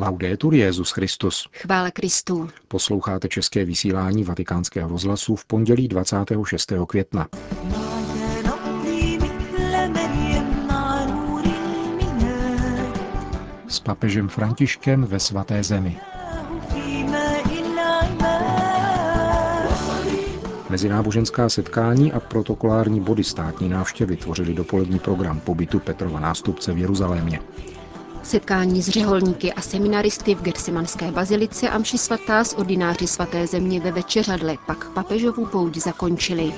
Laudetur Jezus Christus. Chvále Kristu. Posloucháte české vysílání Vatikánského rozhlasu v pondělí 26. května. S papežem Františkem ve svaté zemi. Mezináboženská setkání a protokolární body státní návštěvy tvořili dopolední program pobytu Petrova nástupce v Jeruzalémě. Setkání s řeholníky a seminaristy v Getsemanské bazilice a mši svatá s ordináři svaté země ve Večeřadle pak papežovu pouť zakončili.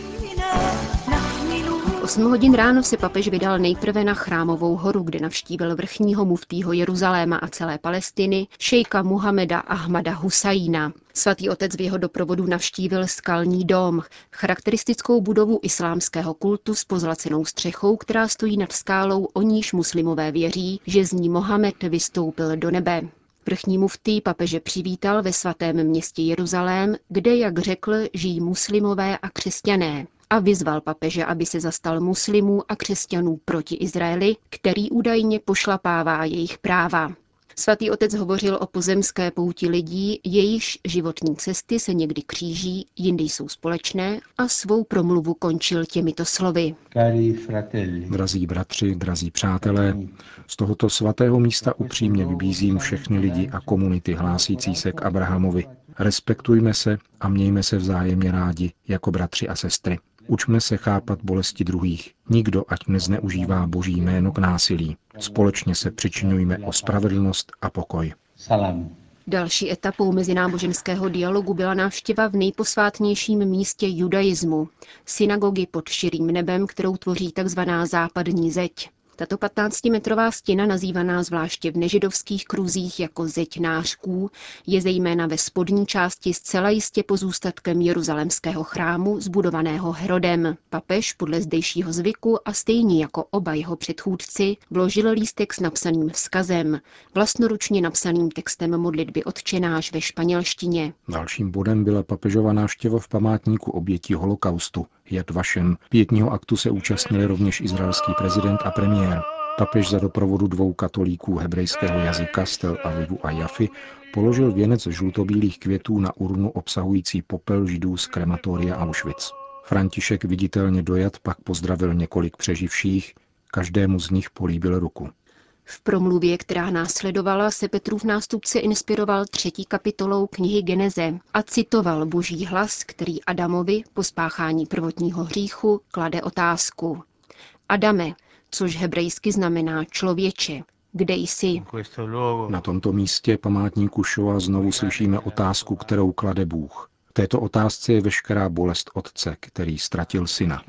V 8 hodin ráno se papež vydal nejprve na Chrámovou horu, kde navštívil vrchního muftýho Jeruzaléma a celé Palestiny, šejka Muhameda Ahmada Husaína. Svatý otec v jeho doprovodu navštívil skalní dom, charakteristickou budovu islámského kultu s pozlacenou střechou, která stojí nad skálou, o níž muslimové věří, že z ní Mohamed vystoupil do nebe. Vrchní muftý papeže přivítal ve svatém městě Jeruzalém, kde, jak řekl, žijí muslimové a křesťané a vyzval papeže, aby se zastal muslimů a křesťanů proti Izraeli, který údajně pošlapává jejich práva. Svatý otec hovořil o pozemské pouti lidí, jejichž životní cesty se někdy kříží, jindy jsou společné a svou promluvu končil těmito slovy. Drazí bratři, drazí přátelé, z tohoto svatého místa upřímně vybízím všechny lidi a komunity hlásící se k Abrahamovi. Respektujme se a mějme se vzájemně rádi jako bratři a sestry. Učme se chápat bolesti druhých. Nikdo ať nezneužívá boží jméno k násilí. Společně se přičinujme o spravedlnost a pokoj. Salam. Další etapou mezináboženského dialogu byla návštěva v nejposvátnějším místě judaismu, synagogy pod širým nebem, kterou tvoří tzv. západní zeď. Tato 15-metrová stěna, nazývaná zvláště v nežidovských kruzích jako zeď nářků, je zejména ve spodní části zcela jistě pozůstatkem jeruzalemského chrámu, zbudovaného Herodem. Papež podle zdejšího zvyku a stejně jako oba jeho předchůdci vložil lístek s napsaným vzkazem, vlastnoručně napsaným textem modlitby odčenáš ve španělštině. Dalším bodem byla papežova návštěva v památníku obětí holokaustu, Jad Vašem. Pětního aktu se účastnili rovněž izraelský prezident a premiér. Papež za doprovodu dvou katolíků hebrejského jazyka Stel Avivu a Jafy položil věnec žlutobílých květů na urnu obsahující popel židů z krematoria Auschwitz. František viditelně dojat pak pozdravil několik přeživších, každému z nich políbil ruku. V promluvě, která následovala, se Petrův nástupce inspiroval třetí kapitolou knihy Geneze a citoval boží hlas, který Adamovi po spáchání prvotního hříchu klade otázku. Adame, což hebrejsky znamená člověče, kde jsi? Na tomto místě památníku Shoa znovu slyšíme otázku, kterou klade Bůh této otázce je veškerá bolest otce, který ztratil syna.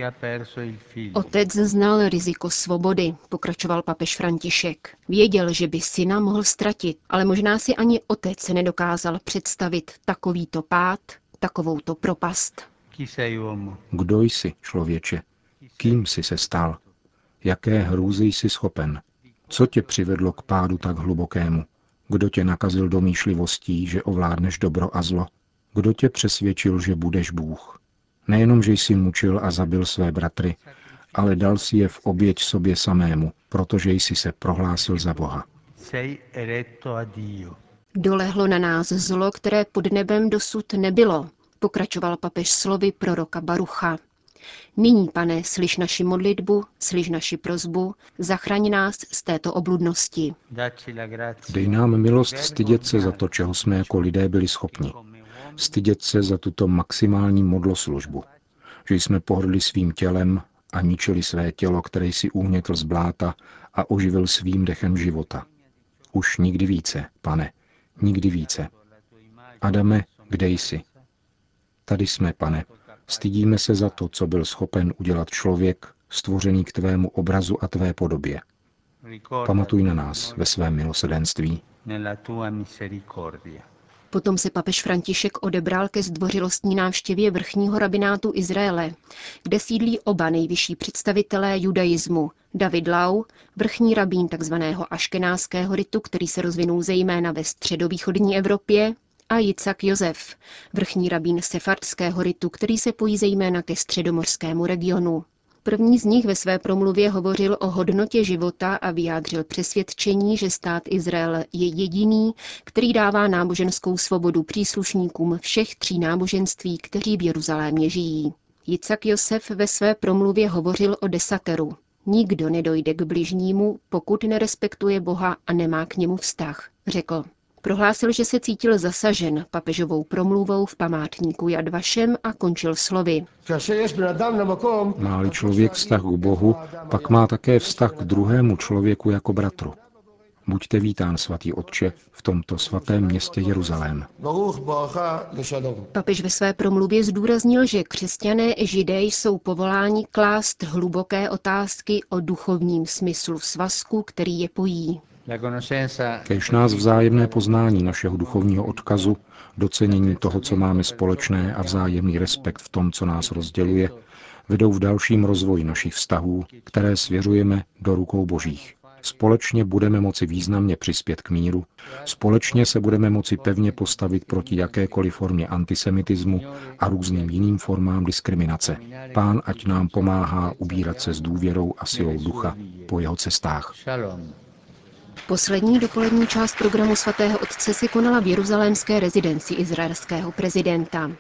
Otec znal riziko svobody, pokračoval papež František. Věděl, že by syna mohl ztratit, ale možná si ani otec nedokázal představit takovýto pád, takovouto propast. Kdo jsi, člověče? Kým jsi se stal? Jaké hrůzy jsi schopen? Co tě přivedlo k pádu tak hlubokému? Kdo tě nakazil domýšlivostí, že ovládneš dobro a zlo? Kdo tě přesvědčil, že budeš Bůh? Nejenom, že jsi mučil a zabil své bratry, ale dal si je v oběť sobě samému, protože jsi se prohlásil za Boha. Dolehlo na nás zlo, které pod nebem dosud nebylo, pokračoval papež slovy proroka Barucha. Nyní, pane, slyš naši modlitbu, slyš naši prozbu, zachraň nás z této obludnosti. Dej nám milost stydět se za to, čeho jsme jako lidé byli schopni stydět se za tuto maximální modloslužbu, že jsme pohrdli svým tělem a ničili své tělo, které si uhnětl z bláta a oživil svým dechem života. Už nikdy více, pane, nikdy více. Adame, kde jsi? Tady jsme, pane. Stydíme se za to, co byl schopen udělat člověk, stvořený k tvému obrazu a tvé podobě. Pamatuj na nás ve svém milosedenství. Potom se papež František odebral ke zdvořilostní návštěvě vrchního rabinátu Izraele, kde sídlí oba nejvyšší představitelé judaismu, David Lau, vrchní rabín tzv. aškenáského ritu, který se rozvinul zejména ve středovýchodní Evropě, a Jicak Josef, vrchní rabín sefardského ritu, který se pojí zejména ke středomořskému regionu. První z nich ve své promluvě hovořil o hodnotě života a vyjádřil přesvědčení, že stát Izrael je jediný, který dává náboženskou svobodu příslušníkům všech tří náboženství, kteří v Jeruzalémě žijí. Jicak Josef ve své promluvě hovořil o desateru. Nikdo nedojde k bližnímu, pokud nerespektuje Boha a nemá k němu vztah, řekl. Prohlásil, že se cítil zasažen papežovou promluvou v památníku Jad Vašem a končil slovy. Máli člověk vztah k Bohu, pak má také vztah k druhému člověku jako bratru. Buďte vítán, svatý otče, v tomto svatém městě Jeruzalém. Papež ve své promluvě zdůraznil, že křesťané i židé jsou povoláni klást hluboké otázky o duchovním smyslu svazku, který je pojí. Kež nás vzájemné poznání našeho duchovního odkazu, docenění toho, co máme společné a vzájemný respekt v tom, co nás rozděluje, vedou v dalším rozvoji našich vztahů, které svěřujeme do rukou božích. Společně budeme moci významně přispět k míru, společně se budeme moci pevně postavit proti jakékoliv formě antisemitismu a různým jiným formám diskriminace. Pán ať nám pomáhá ubírat se s důvěrou a silou ducha po jeho cestách. Poslední dopolední část programu svatého otce se konala v jeruzalémské rezidenci izraelského prezidenta.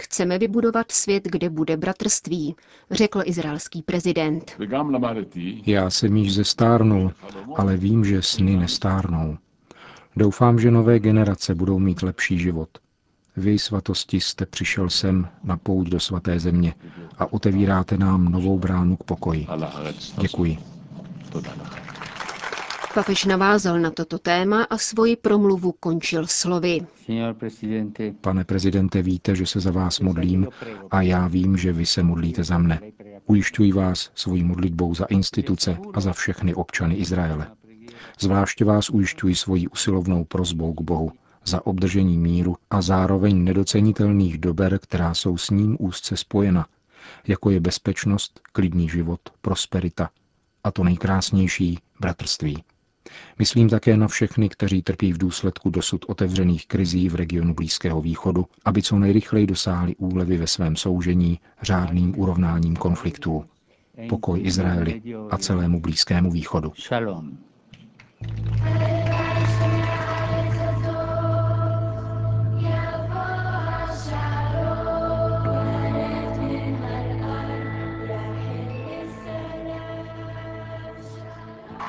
Chceme vybudovat svět, kde bude bratrství, řekl izraelský prezident. Já jsem již zestárnul, ale vím, že sny nestárnou. Doufám, že nové generace budou mít lepší život. Vy, svatosti, jste přišel sem na pouť do svaté země a otevíráte nám novou bránu k pokoji. Děkuji. Papež navázal na toto téma a svoji promluvu končil slovy. Pane prezidente, víte, že se za vás modlím a já vím, že vy se modlíte za mne. Ujišťuji vás svojí modlitbou za instituce a za všechny občany Izraele. Zvláště vás ujišťuji svojí usilovnou prozbou k Bohu za obdržení míru a zároveň nedocenitelných dober, která jsou s ním úzce spojena, jako je bezpečnost, klidný život, prosperita a to nejkrásnější bratrství. Myslím také na všechny, kteří trpí v důsledku dosud otevřených krizí v regionu Blízkého východu, aby co nejrychleji dosáhli úlevy ve svém soužení řádným urovnáním konfliktů. Pokoj Izraeli a celému Blízkému východu. Shalom.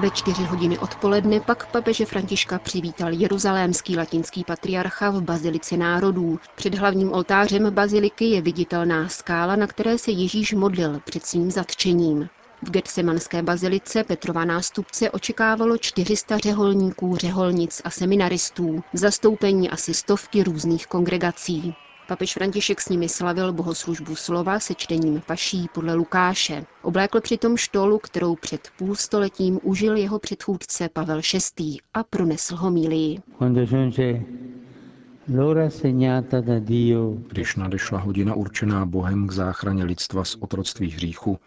Ve čtyři hodiny odpoledne pak papeže Františka přivítal jeruzalémský latinský patriarcha v Bazilice národů. Před hlavním oltářem baziliky je viditelná skála, na které se Ježíš modlil před svým zatčením. V Getsemanské bazilice Petrova nástupce očekávalo 400 řeholníků, řeholnic a seminaristů, zastoupení asi stovky různých kongregací. Papež František s nimi slavil bohoslužbu slova se čtením paší podle Lukáše. Oblékl přitom štolu, kterou před půl stoletím užil jeho předchůdce Pavel VI. a pronesl homílii. Když nadešla hodina určená Bohem k záchraně lidstva z otroctví hříchu,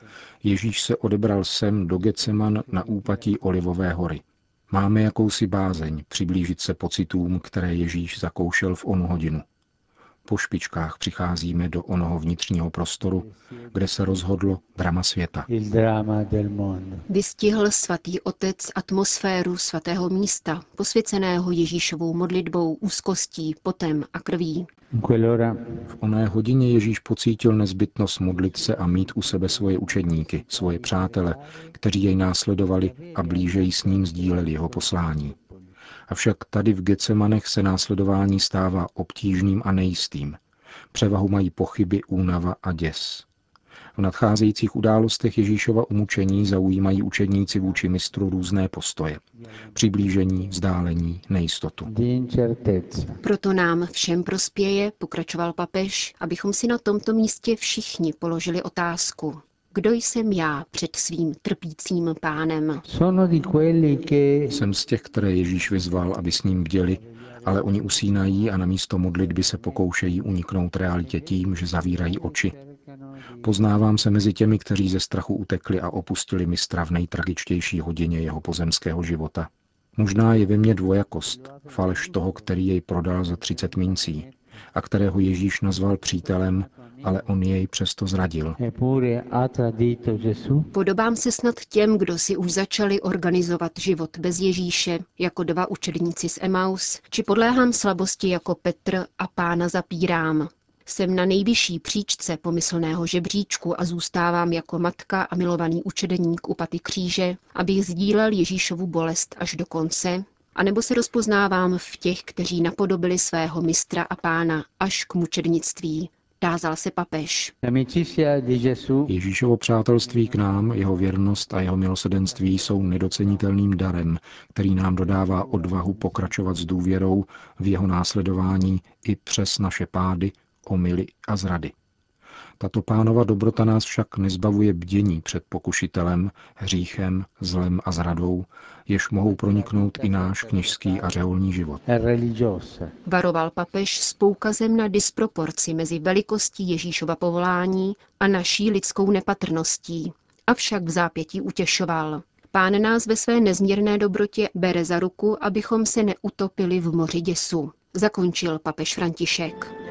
Ježíš se odebral sem do Geceman na úpatí Olivové hory. Máme jakousi bázeň přiblížit se pocitům, které Ježíš zakoušel v onu hodinu po špičkách přicházíme do onoho vnitřního prostoru, kde se rozhodlo drama světa. Vystihl svatý otec atmosféru svatého místa, posvěceného Ježíšovou modlitbou, úzkostí, potem a krví. V oné hodině Ježíš pocítil nezbytnost modlit se a mít u sebe svoje učedníky, svoje přátele, kteří jej následovali a blíže s ním sdíleli jeho poslání. Avšak tady v Gecemanech se následování stává obtížným a nejistým. Převahu mají pochyby, únava a děs. V nadcházejících událostech Ježíšova umučení zaujímají učedníci vůči mistru různé postoje. Přiblížení, vzdálení, nejistotu. Proto nám všem prospěje, pokračoval papež, abychom si na tomto místě všichni položili otázku kdo jsem já před svým trpícím pánem. Jsem z těch, které Ježíš vyzval, aby s ním bděli, ale oni usínají a na místo modlitby se pokoušejí uniknout realitě tím, že zavírají oči. Poznávám se mezi těmi, kteří ze strachu utekli a opustili mistra v nejtragičtější hodině jeho pozemského života. Možná je ve mně dvojakost, faleš toho, který jej prodal za 30 mincí a kterého Ježíš nazval přítelem ale on jej přesto zradil. Podobám se snad těm, kdo si už začali organizovat život bez Ježíše, jako dva učedníci z Emaus, či podléhám slabosti jako Petr a pána zapírám. Jsem na nejvyšší příčce pomyslného žebříčku a zůstávám jako matka a milovaný učedník u paty kříže, abych sdílel Ježíšovu bolest až do konce, anebo se rozpoznávám v těch, kteří napodobili svého mistra a pána až k mučednictví, tázal se papež. Ježíšovo přátelství k nám, jeho věrnost a jeho milosedenství jsou nedocenitelným darem, který nám dodává odvahu pokračovat s důvěrou v jeho následování i přes naše pády, omily a zrady. Tato pánova dobrota nás však nezbavuje bdění před pokušitelem, hříchem, zlem a zradou, jež mohou proniknout i náš kněžský a řeholní život. Varoval papež s poukazem na disproporci mezi velikostí Ježíšova povolání a naší lidskou nepatrností, avšak v zápětí utěšoval. Pán nás ve své nezměrné dobrotě bere za ruku, abychom se neutopili v moři děsu. Zakončil papež František.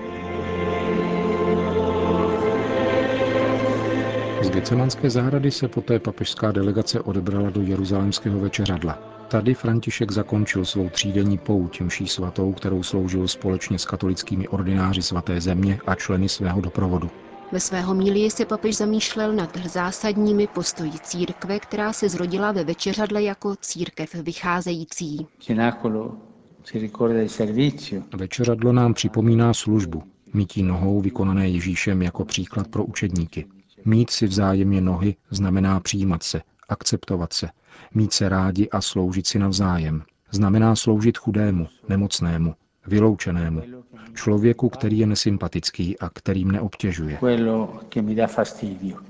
Z Gecemanské zahrady se poté papežská delegace odebrala do Jeruzalémského večeřadla. Tady František zakončil svou třídenní pouť mší svatou, kterou sloužil společně s katolickými ordináři svaté země a členy svého doprovodu. Ve svého mílii se papež zamýšlel nad zásadními postoji církve, která se zrodila ve večeřadle jako církev vycházející. Večeřadlo nám připomíná službu, mytí nohou vykonané Ježíšem jako příklad pro učedníky. Mít si vzájemně nohy znamená přijímat se, akceptovat se, mít se rádi a sloužit si navzájem. Znamená sloužit chudému, nemocnému, vyloučenému, člověku, který je nesympatický a kterým neobtěžuje.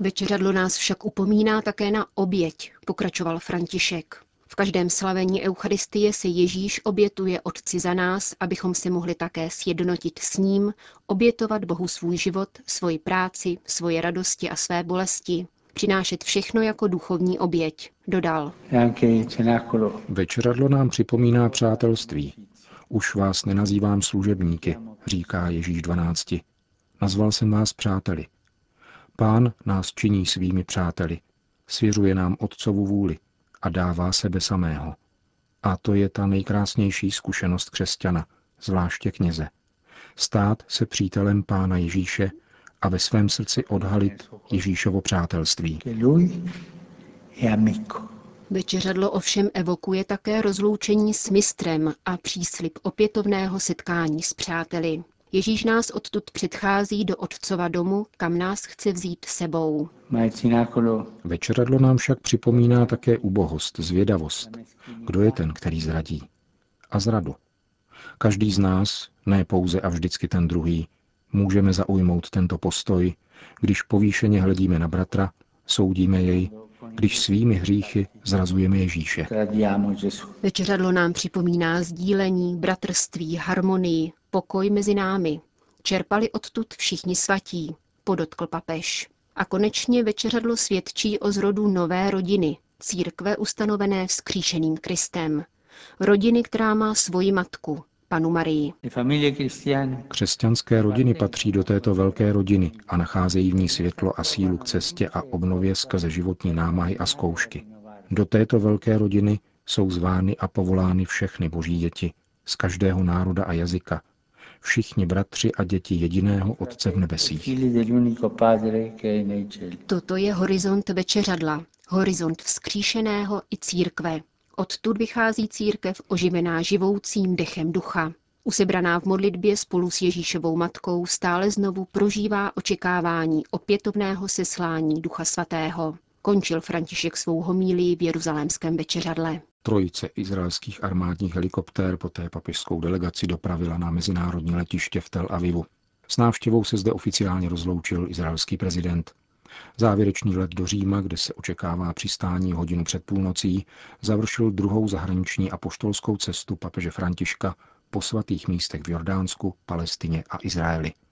Večeřadlo nás však upomíná také na oběť, pokračoval František. V každém slavení Eucharistie se Ježíš obětuje Otci za nás, abychom se mohli také sjednotit s ním, obětovat Bohu svůj život, svoji práci, svoje radosti a své bolesti, přinášet všechno jako duchovní oběť, dodal. Večeradlo nám připomíná přátelství. Už vás nenazývám služebníky, říká Ježíš 12. Nazval jsem vás přáteli. Pán nás činí svými přáteli. Svěřuje nám Otcovu vůli a dává sebe samého. A to je ta nejkrásnější zkušenost křesťana, zvláště kněze. Stát se přítelem Pána Ježíše a ve svém srdci odhalit Ježíšovo přátelství. Večeřadlo ovšem evokuje také rozloučení s mistrem a příslip opětovného setkání s přáteli. Ježíš nás odtud předchází do Otcova domu, kam nás chce vzít sebou. Večeradlo nám však připomíná také ubohost, zvědavost. Kdo je ten, který zradí? A zradu. Každý z nás, ne pouze a vždycky ten druhý, můžeme zaujmout tento postoj, když povýšeně hledíme na bratra, soudíme jej, když svými hříchy zrazujeme Ježíše. Večeřadlo nám připomíná sdílení, bratrství, harmonii, pokoj mezi námi. Čerpali odtud všichni svatí, podotkl papež. A konečně večeřadlo svědčí o zrodu nové rodiny, církve ustanovené vzkříšeným Kristem. Rodiny, která má svoji matku, panu Marii. Křesťanské rodiny patří do této velké rodiny a nacházejí v ní světlo a sílu k cestě a obnově skrze životní námahy a zkoušky. Do této velké rodiny jsou zvány a povolány všechny boží děti z každého národa a jazyka, všichni bratři a děti jediného Otce v nebesích. Toto je horizont večeřadla, horizont vzkříšeného i církve. Odtud vychází církev oživená živoucím dechem ducha. Usebraná v modlitbě spolu s Ježíšovou matkou stále znovu prožívá očekávání opětovného seslání Ducha Svatého. Končil František svou homílii v Jeruzalémském večeřadle. Trojice izraelských armádních helikoptér poté papežskou delegaci dopravila na mezinárodní letiště v Tel Avivu. S návštěvou se zde oficiálně rozloučil izraelský prezident. Závěrečný let do Říma, kde se očekává přistání hodinu před půlnocí, završil druhou zahraniční a poštolskou cestu papeže Františka po svatých místech v Jordánsku, Palestině a Izraeli.